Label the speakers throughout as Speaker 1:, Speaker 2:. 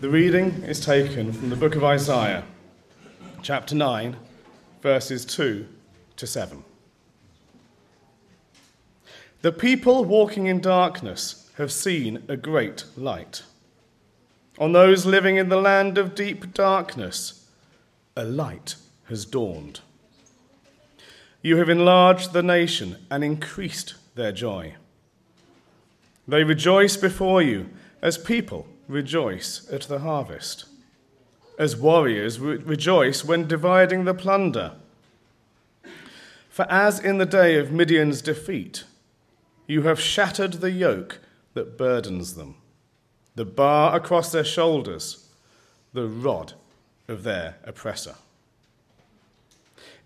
Speaker 1: The reading is taken from the book of Isaiah, chapter 9, verses 2 to 7. The people walking in darkness have seen a great light. On those living in the land of deep darkness, a light has dawned. You have enlarged the nation and increased their joy. They rejoice before you as people rejoice at the harvest, as warriors re- rejoice when dividing the plunder. For as in the day of Midian's defeat, you have shattered the yoke that burdens them, the bar across their shoulders, the rod of their oppressor.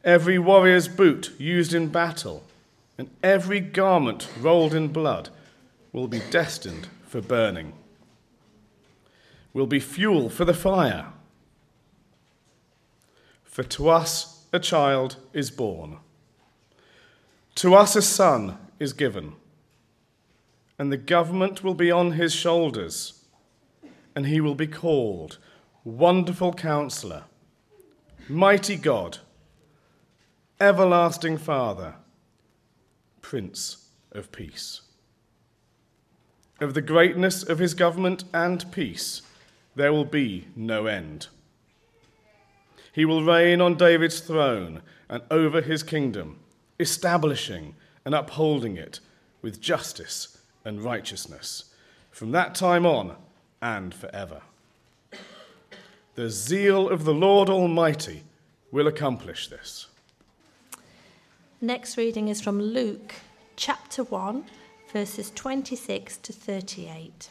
Speaker 1: Every warrior's boot used in battle, and every garment rolled in blood will be destined for burning will be fuel for the fire. For to us a child is born, to us a son is given, and the government will be on his shoulders, and he will be called Wonderful Counselor, Mighty God, Everlasting Father, Prince of Peace. Of the greatness of his government and peace, there will be no end. He will reign on David's throne and over his kingdom, establishing and upholding it with justice and righteousness from that time on and forever. The zeal of the Lord Almighty will accomplish this.
Speaker 2: Next reading is from Luke chapter 1, verses 26 to 38.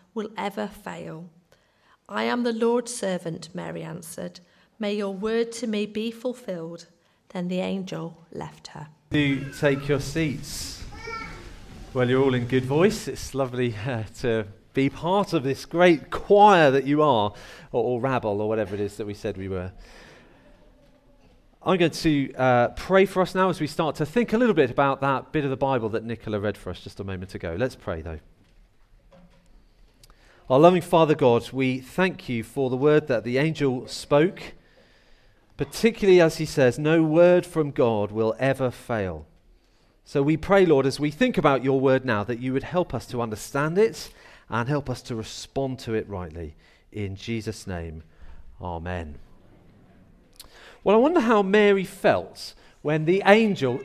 Speaker 2: will ever fail. I am the Lord's servant, Mary answered. May your word to me be fulfilled. Then the angel left her.
Speaker 3: Do take your seats. Well, you're all in good voice. It's lovely uh, to be part of this great choir that you are, or, or rabble, or whatever it is that we said we were. I'm going to uh, pray for us now as we start to think a little bit about that bit of the Bible that Nicola read for us just a moment ago. Let's pray, though. Our loving Father God, we thank you for the word that the angel spoke, particularly as he says, No word from God will ever fail. So we pray, Lord, as we think about your word now, that you would help us to understand it and help us to respond to it rightly. In Jesus' name, Amen. Well, I wonder how Mary felt when the angel.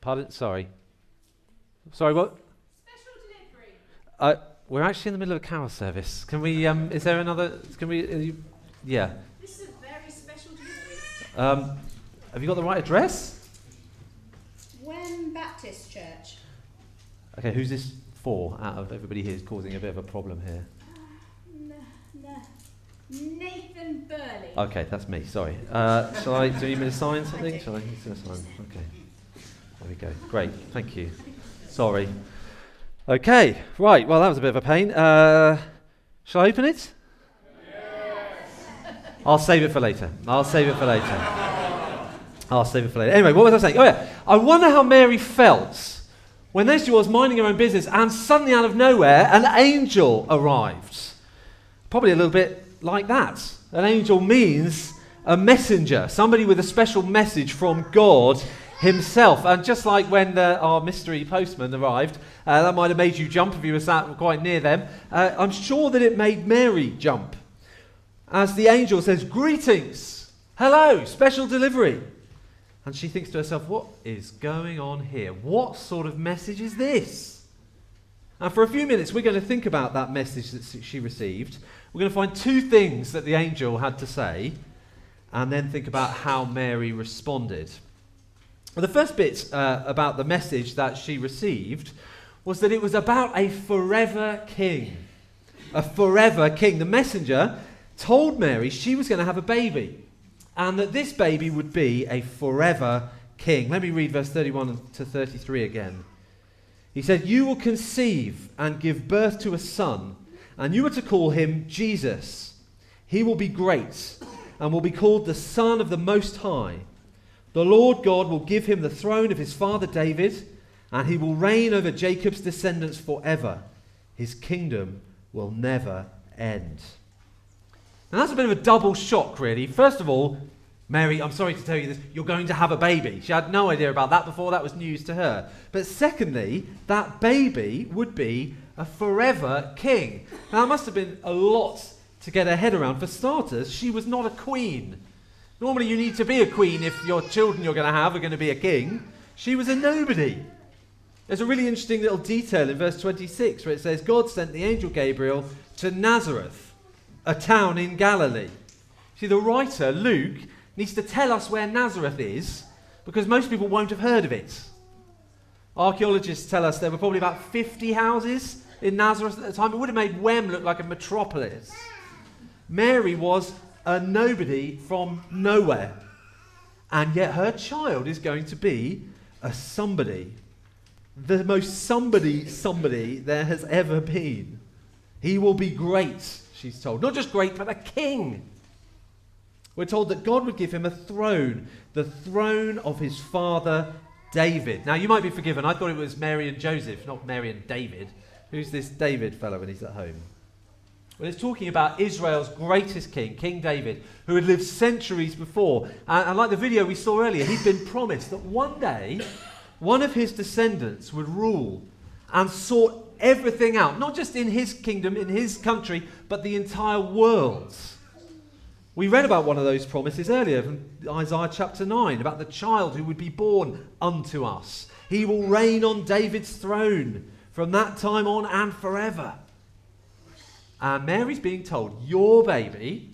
Speaker 3: Pardon? Sorry. Sorry, what?
Speaker 4: Special delivery.
Speaker 3: Uh, we're actually in the middle of a carol service. Can we? Um, is there another? Can we? Uh, you, yeah.
Speaker 4: This is a very special delivery.
Speaker 3: Um, have you got the right address?
Speaker 4: Wem Baptist Church.
Speaker 3: Okay, who's this for? Out of everybody here is causing a bit of a problem here.
Speaker 4: N- n- Nathan Burley.
Speaker 3: Okay, that's me. Sorry. Uh, shall I? Do you need me to sign something? Shall I? Shall I sign? Okay. There we go. Great. Thank you. Sorry. Okay. Right. Well, that was a bit of a pain. Uh, shall I open it? Yes. I'll save it for later. I'll save it for later. I'll save it for later. Anyway, what was I saying? Oh, yeah. I wonder how Mary felt when there she was minding her own business and suddenly out of nowhere an angel arrived. Probably a little bit like that. An angel means a messenger, somebody with a special message from God himself. And just like when uh, our mystery postman arrived, uh, that might have made you jump if you were sat quite near them. Uh, I'm sure that it made Mary jump as the angel says, Greetings, hello, special delivery. And she thinks to herself, What is going on here? What sort of message is this? And for a few minutes, we're going to think about that message that she received. We're going to find two things that the angel had to say, and then think about how Mary responded. The first bit uh, about the message that she received was that it was about a forever king. A forever king. The messenger told Mary she was going to have a baby and that this baby would be a forever king. Let me read verse 31 to 33 again. He said, You will conceive and give birth to a son, and you are to call him Jesus. He will be great and will be called the Son of the Most High. The Lord God will give him the throne of his father David, and he will reign over Jacob's descendants forever. His kingdom will never end. Now, that's a bit of a double shock, really. First of all, Mary, I'm sorry to tell you this, you're going to have a baby. She had no idea about that before, that was news to her. But secondly, that baby would be a forever king. Now, that must have been a lot to get her head around. For starters, she was not a queen. Normally, you need to be a queen if your children you're going to have are going to be a king. She was a nobody. There's a really interesting little detail in verse 26 where it says, God sent the angel Gabriel to Nazareth, a town in Galilee. See, the writer, Luke, needs to tell us where Nazareth is because most people won't have heard of it. Archaeologists tell us there were probably about 50 houses in Nazareth at the time. It would have made Wem look like a metropolis. Mary was a nobody from nowhere. And yet her child is going to be a somebody. The most somebody somebody there has ever been. He will be great, she's told. Not just great, but a king. We're told that God would give him a throne, the throne of his father David. Now, you might be forgiven. I thought it was Mary and Joseph, not Mary and David. Who's this David fellow when he's at home? It's talking about Israel's greatest king, King David, who had lived centuries before. And, and like the video we saw earlier, he'd been promised that one day one of his descendants would rule and sort everything out, not just in his kingdom, in his country, but the entire world. We read about one of those promises earlier from Isaiah chapter 9 about the child who would be born unto us. He will reign on David's throne from that time on and forever. And Mary's being told, Your baby,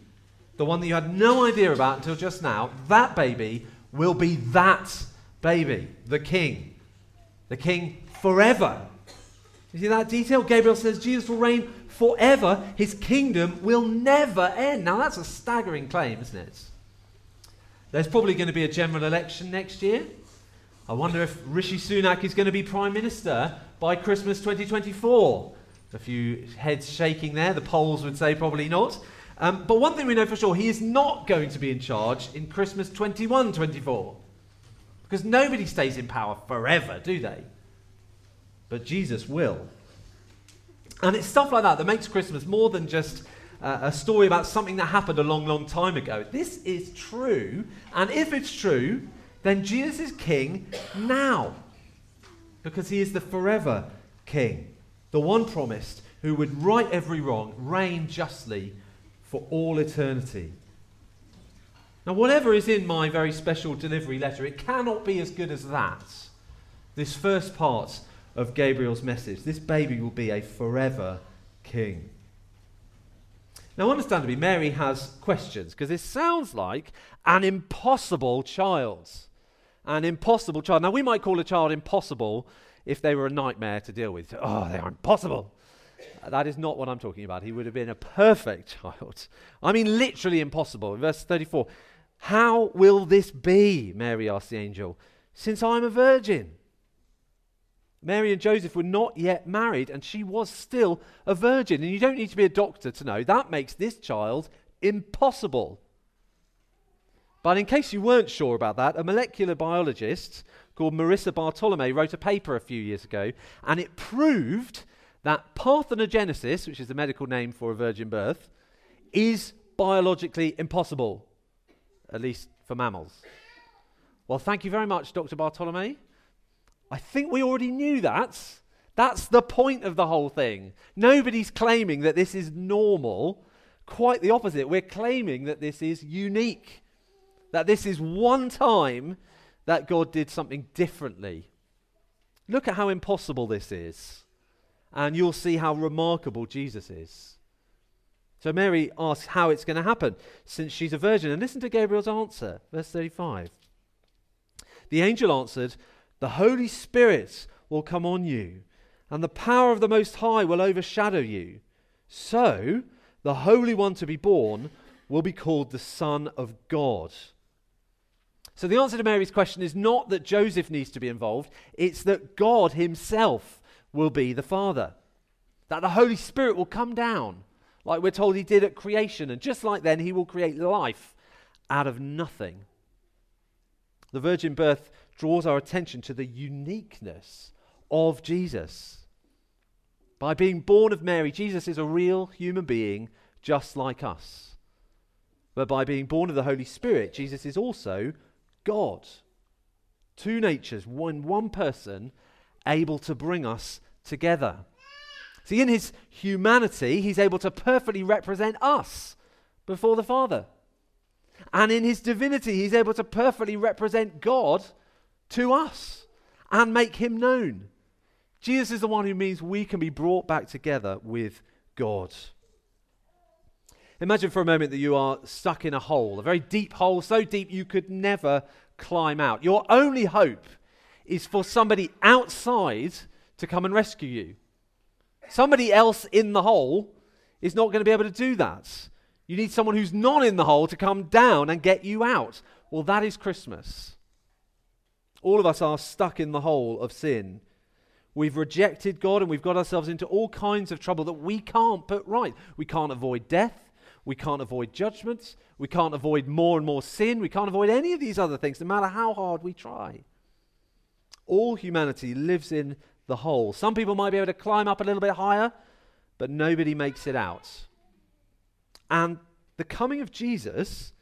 Speaker 3: the one that you had no idea about until just now, that baby will be that baby, the king. The king forever. You see that detail? Gabriel says Jesus will reign forever. His kingdom will never end. Now, that's a staggering claim, isn't it? There's probably going to be a general election next year. I wonder if Rishi Sunak is going to be Prime Minister by Christmas 2024. A few heads shaking there. The polls would say probably not. Um, but one thing we know for sure, he is not going to be in charge in Christmas 21 24. Because nobody stays in power forever, do they? But Jesus will. And it's stuff like that that makes Christmas more than just uh, a story about something that happened a long, long time ago. This is true, and if it's true, then Jesus is king now because he is the forever king, the one promised who would right every wrong, reign justly for all eternity. Now, whatever is in my very special delivery letter, it cannot be as good as that. This first part of Gabriel's message. This baby will be a forever king. Now, understandably, Mary has questions because this sounds like an impossible child. An impossible child. Now, we might call a child impossible if they were a nightmare to deal with. Oh, they are impossible. Uh, that is not what I'm talking about. He would have been a perfect child. I mean, literally impossible. Verse 34, how will this be? Mary asked the angel, since I'm a virgin. Mary and Joseph were not yet married, and she was still a virgin. And you don't need to be a doctor to know that makes this child impossible. But in case you weren't sure about that, a molecular biologist called Marissa Bartolome wrote a paper a few years ago, and it proved that parthenogenesis, which is the medical name for a virgin birth, is biologically impossible, at least for mammals. Well, thank you very much, Dr. Bartolome. I think we already knew that. That's the point of the whole thing. Nobody's claiming that this is normal. Quite the opposite. We're claiming that this is unique, that this is one time that God did something differently. Look at how impossible this is, and you'll see how remarkable Jesus is. So Mary asks how it's going to happen since she's a virgin. And listen to Gabriel's answer, verse 35. The angel answered, The Holy Spirit will come on you, and the power of the Most High will overshadow you. So the Holy One to be born will be called the Son of God. So the answer to Mary's question is not that Joseph needs to be involved, it's that God Himself will be the Father. That the Holy Spirit will come down, like we're told He did at creation, and just like then, He will create life out of nothing. The virgin birth draws our attention to the uniqueness of Jesus. By being born of Mary, Jesus is a real human being just like us. But by being born of the Holy Spirit, Jesus is also God. Two natures, one, one person, able to bring us together. See, in his humanity, he's able to perfectly represent us before the Father. And in his divinity, he's able to perfectly represent God to us and make him known. Jesus is the one who means we can be brought back together with God. Imagine for a moment that you are stuck in a hole, a very deep hole, so deep you could never climb out. Your only hope is for somebody outside to come and rescue you. Somebody else in the hole is not going to be able to do that. You need someone who's not in the hole to come down and get you out. Well, that is Christmas. All of us are stuck in the hole of sin. We've rejected God and we've got ourselves into all kinds of trouble that we can't put right. We can't avoid death. We can't avoid judgments. We can't avoid more and more sin. We can't avoid any of these other things, no matter how hard we try. All humanity lives in the hole. Some people might be able to climb up a little bit higher, but nobody makes it out. And the coming of Jesus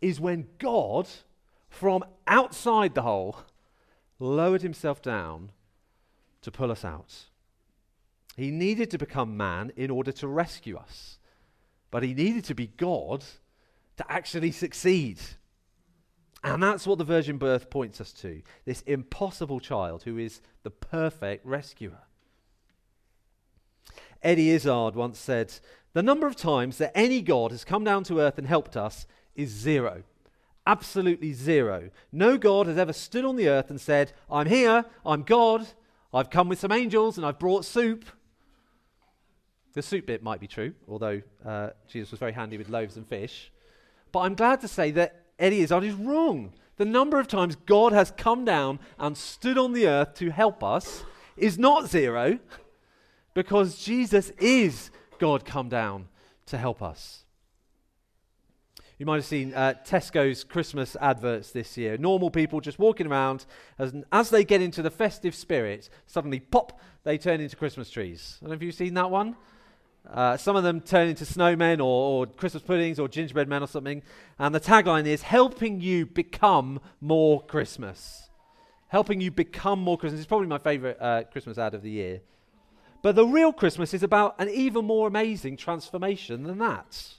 Speaker 3: is when God, from outside the hole, lowered himself down to pull us out. He needed to become man in order to rescue us, but he needed to be God to actually succeed. And that's what the virgin birth points us to this impossible child who is the perfect rescuer. Eddie Izzard once said, The number of times that any God has come down to earth and helped us is zero. Absolutely zero. No God has ever stood on the earth and said, I'm here, I'm God, I've come with some angels, and I've brought soup. The soup bit might be true, although uh, Jesus was very handy with loaves and fish. But I'm glad to say that Eddie Izzard is wrong. The number of times God has come down and stood on the earth to help us is not zero, because Jesus is God come down to help us. You might have seen uh, Tesco's Christmas adverts this year. Normal people just walking around. As, as they get into the festive spirit, suddenly pop, they turn into Christmas trees. I don't know if you've seen that one. Uh, some of them turn into snowmen or, or, Christmas puddings or gingerbread men or something. And the tagline is helping you become more Christmas. Helping you become more Christmas. It's probably my favorite uh, Christmas ad of the year. But the real Christmas is about an even more amazing transformation than that.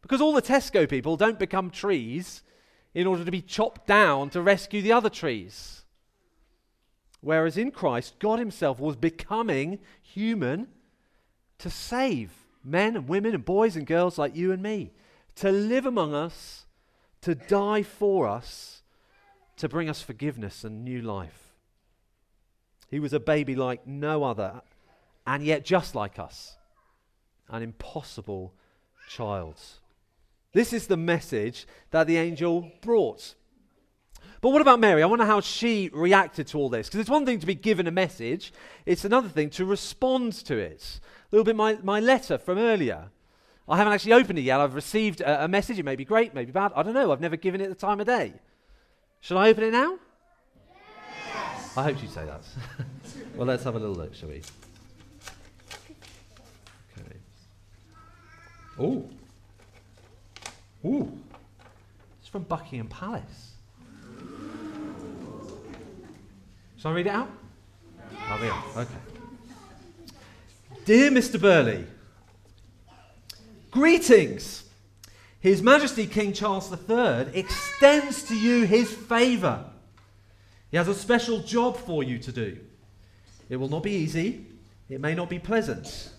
Speaker 3: Because all the Tesco people don't become trees in order to be chopped down to rescue the other trees. Whereas in Christ, God Himself was becoming human to save men and women and boys and girls like you and me, to live among us, to die for us, to bring us forgiveness and new life. He was a baby like no other, and yet just like us, an impossible child. This is the message that the angel brought. But what about Mary? I wonder how she reacted to all this. Because it's one thing to be given a message, it's another thing to respond to it. A little bit my, my letter from earlier. I haven't actually opened it yet. I've received a, a message. It may be great, maybe bad. I don't know. I've never given it the time of day. Shall I open it now? Yes. I hope you say that. well, let's have a little look, shall we? Okay. Ooh. Ooh. It's from Buckingham Palace. Shall I read it out? Oh, there. Okay. Dear Mr. Burley, greetings. His Majesty King Charles III extends to you his favour. He has a special job for you to do. It will not be easy, it may not be pleasant,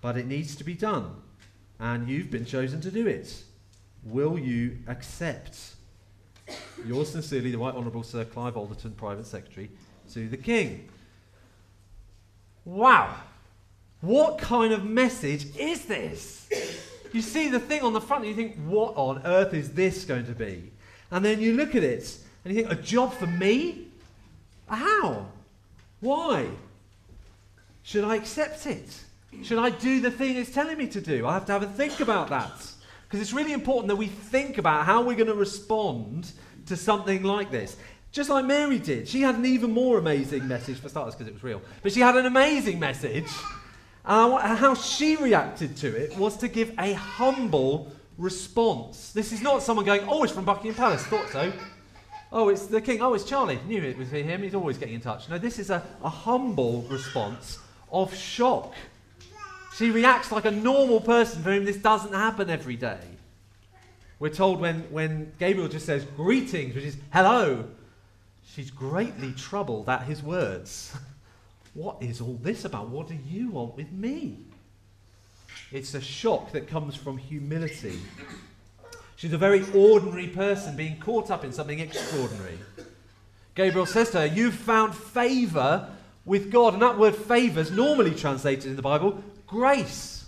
Speaker 3: but it needs to be done, and you've been chosen to do it. Will you accept? Yours sincerely, the Right Honourable Sir Clive Alderton, Private Secretary to the King. Wow! What kind of message is this? You see the thing on the front and you think, what on earth is this going to be? And then you look at it and you think, a job for me? How? Why? Should I accept it? Should I do the thing it's telling me to do? I have to have a think about that. Because it's really important that we think about how we're going to respond to something like this. Just like Mary did. She had an even more amazing message, for starters, because it was real. But she had an amazing message and how she reacted to it was to give a humble response. This is not someone going, oh, it's from Buckingham Palace, thought so. Oh, it's the king. Oh, it's Charlie. Knew it was him. He's always getting in touch. No, this is a, a humble response of shock. She reacts like a normal person for whom this doesn't happen every day. We're told when, when Gabriel just says greetings, which is hello, she's greatly troubled at his words. What is all this about? What do you want with me? It's a shock that comes from humility. She's a very ordinary person being caught up in something extraordinary. Gabriel says to her, You've found favor with God. And that word favor is normally translated in the Bible grace.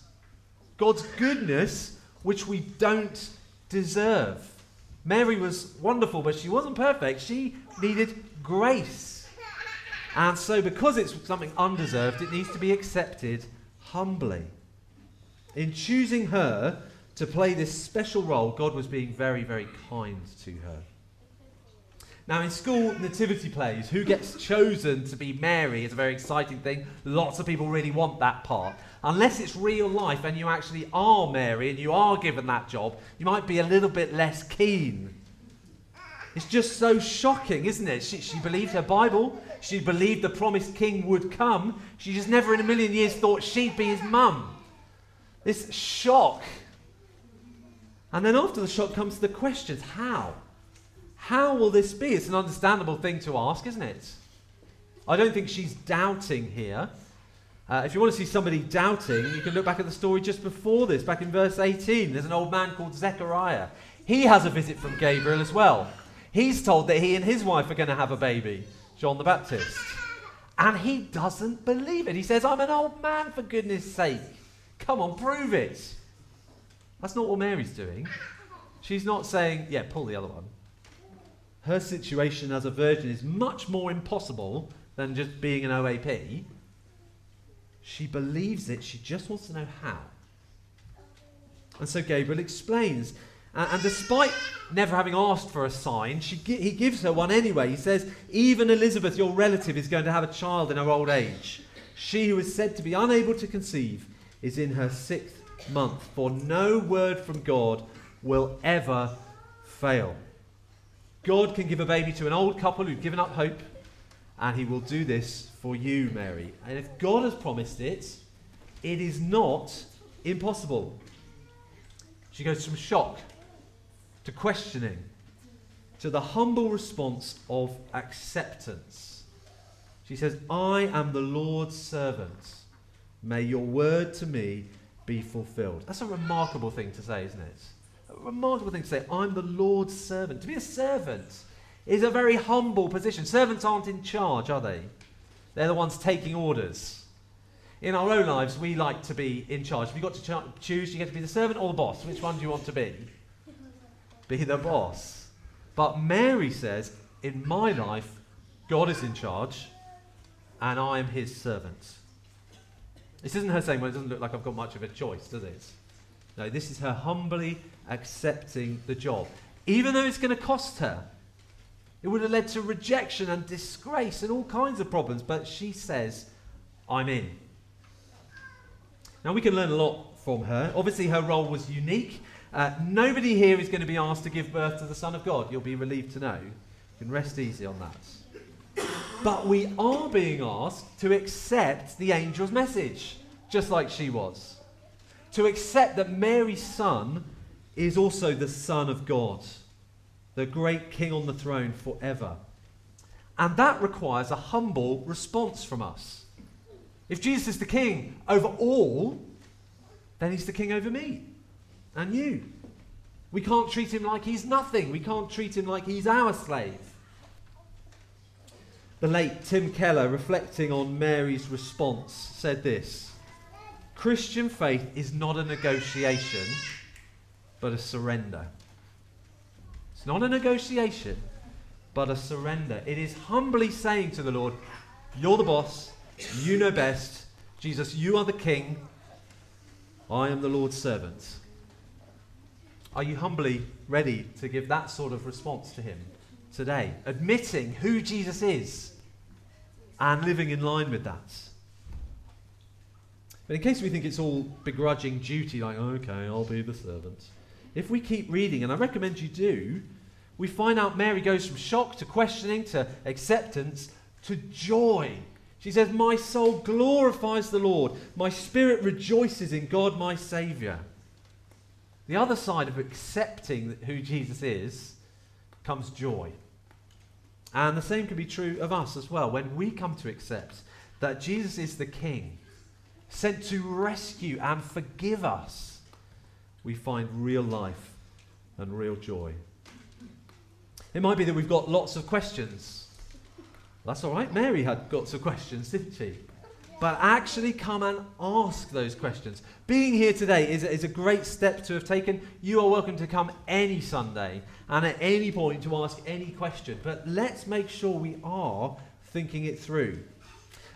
Speaker 3: God's goodness, which we don't deserve. Mary was wonderful, but she wasn't perfect. She needed grace. And so, because it's something undeserved, it needs to be accepted humbly. In choosing her to play this special role, God was being very, very kind to her. Now, in school nativity plays, who gets chosen to be Mary is a very exciting thing. Lots of people really want that part. Unless it's real life and you actually are Mary and you are given that job, you might be a little bit less keen. It's just so shocking, isn't it? She, she believed her Bible, she believed the promised king would come. She just never in a million years thought she'd be his mum. This shock. And then after the shock comes the questions how? How will this be? It's an understandable thing to ask, isn't it? I don't think she's doubting here. Uh, if you want to see somebody doubting, you can look back at the story just before this, back in verse 18. There's an old man called Zechariah. He has a visit from Gabriel as well. He's told that he and his wife are going to have a baby. John the Baptist. And he doesn't believe it. He says, I'm an old man, for goodness sake. Come on, prove it. That's not what Mary's doing. She's not saying, yeah, pull the other one. Her situation as a virgin is much more impossible than just being an OAP. She believes it, she just wants to know how. And so Gabriel explains and, despite never having asked for a sign, he gives her one anyway. He says, Even Elizabeth, your relative, is going to have a child in her old age. She who is said to be unable to conceive is in her sixth month, for no word from God will ever fail. God can give a baby to an old couple who've given up hope, and he will do this for you, Mary. And if God has promised it, it is not impossible. She goes from shock to questioning, to the humble response of acceptance. She says, I am the Lord's servant. May your word to me be fulfilled. That's a remarkable thing to say, isn't it? A remarkable thing to say. I'm the Lord's servant. To be a servant is a very humble position. Servants aren't in charge, are they? They're the ones taking orders. In our own lives, we like to be in charge. If you've got to ch- choose, you get to be the servant or the boss. Which one do you want to be? Be the boss. But Mary says, in my life, God is in charge and I am his servant. This isn't her saying, well, it doesn't look like I've got much of a choice, does it? No, this is her humbly accepting the job, even though it's going to cost her. It would have led to rejection and disgrace and all kinds of problems, but she says, I'm in. Now, we can learn a lot from her. Obviously, her role was unique. Uh, nobody here is going to be asked to give birth to the Son of God. You'll be relieved to know. You can rest easy on that. But we are being asked to accept the angel's message, just like she was. To accept that Mary's son is also the Son of God, the great King on the throne forever. And that requires a humble response from us. If Jesus is the king over all, then he's the king over me and you. We can't treat him like he's nothing. We can't treat him like he's our slave. The late Tim Keller, reflecting on Mary's response, said this Christian faith is not a negotiation, but a surrender. It's not a negotiation, but a surrender. It is humbly saying to the Lord, You're the boss, you know best. Jesus, you are the king. I am the Lord's servant. Are you humbly ready to give that sort of response to him today? Admitting who Jesus is and living in line with that. But in case we think it's all begrudging duty, like, oh, okay, I'll be the servant, if we keep reading, and I recommend you do, we find out Mary goes from shock to questioning to acceptance to joy. She says, My soul glorifies the Lord, my spirit rejoices in God my Saviour. The other side of accepting who Jesus is comes joy. And the same can be true of us as well. When we come to accept that Jesus is the King, sent to rescue and forgive us, we find real life and real joy. It might be that we've got lots of questions. That's all right. Mary had got some questions, didn't she? But actually come and ask those questions. Being here today is, is a great step to have taken. You are welcome to come any Sunday and at any point to ask any question. But let's make sure we are thinking it through.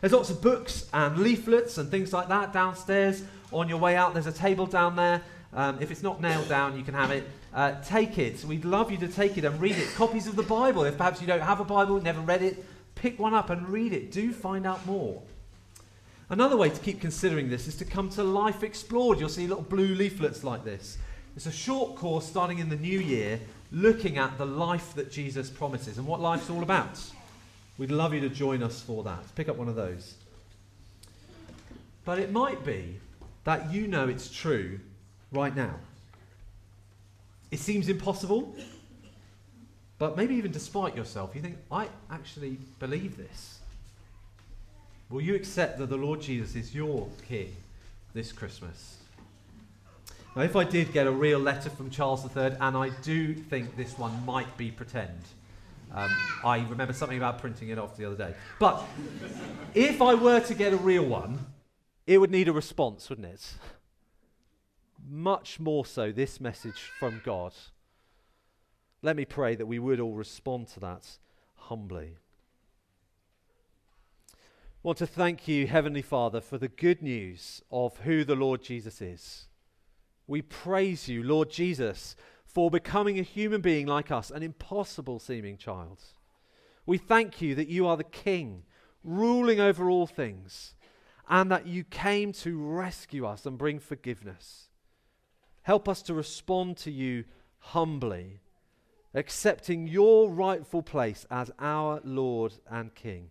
Speaker 3: There's lots of books and leaflets and things like that downstairs. On your way out, there's a table down there. Um, if it's not nailed down, you can have it. Uh, take it. We'd love you to take it and read it. Copies of the Bible. If perhaps you don't have a Bible, never read it, pick one up and read it. Do find out more. Another way to keep considering this is to come to Life Explored. You'll see little blue leaflets like this. It's a short course starting in the new year looking at the life that Jesus promises and what life's all about. We'd love you to join us for that. Pick up one of those. But it might be that you know it's true right now. It seems impossible, but maybe even despite yourself, you think, I actually believe this. Will you accept that the Lord Jesus is your King this Christmas? Now, if I did get a real letter from Charles III, and I do think this one might be pretend, um, I remember something about printing it off the other day. But if I were to get a real one, it would need a response, wouldn't it? Much more so, this message from God. Let me pray that we would all respond to that humbly want to thank you, Heavenly Father, for the good news of who the Lord Jesus is. We praise you, Lord Jesus, for becoming a human being like us, an impossible seeming child. We thank you that you are the King, ruling over all things, and that you came to rescue us and bring forgiveness. Help us to respond to you humbly, accepting your rightful place as our Lord and King.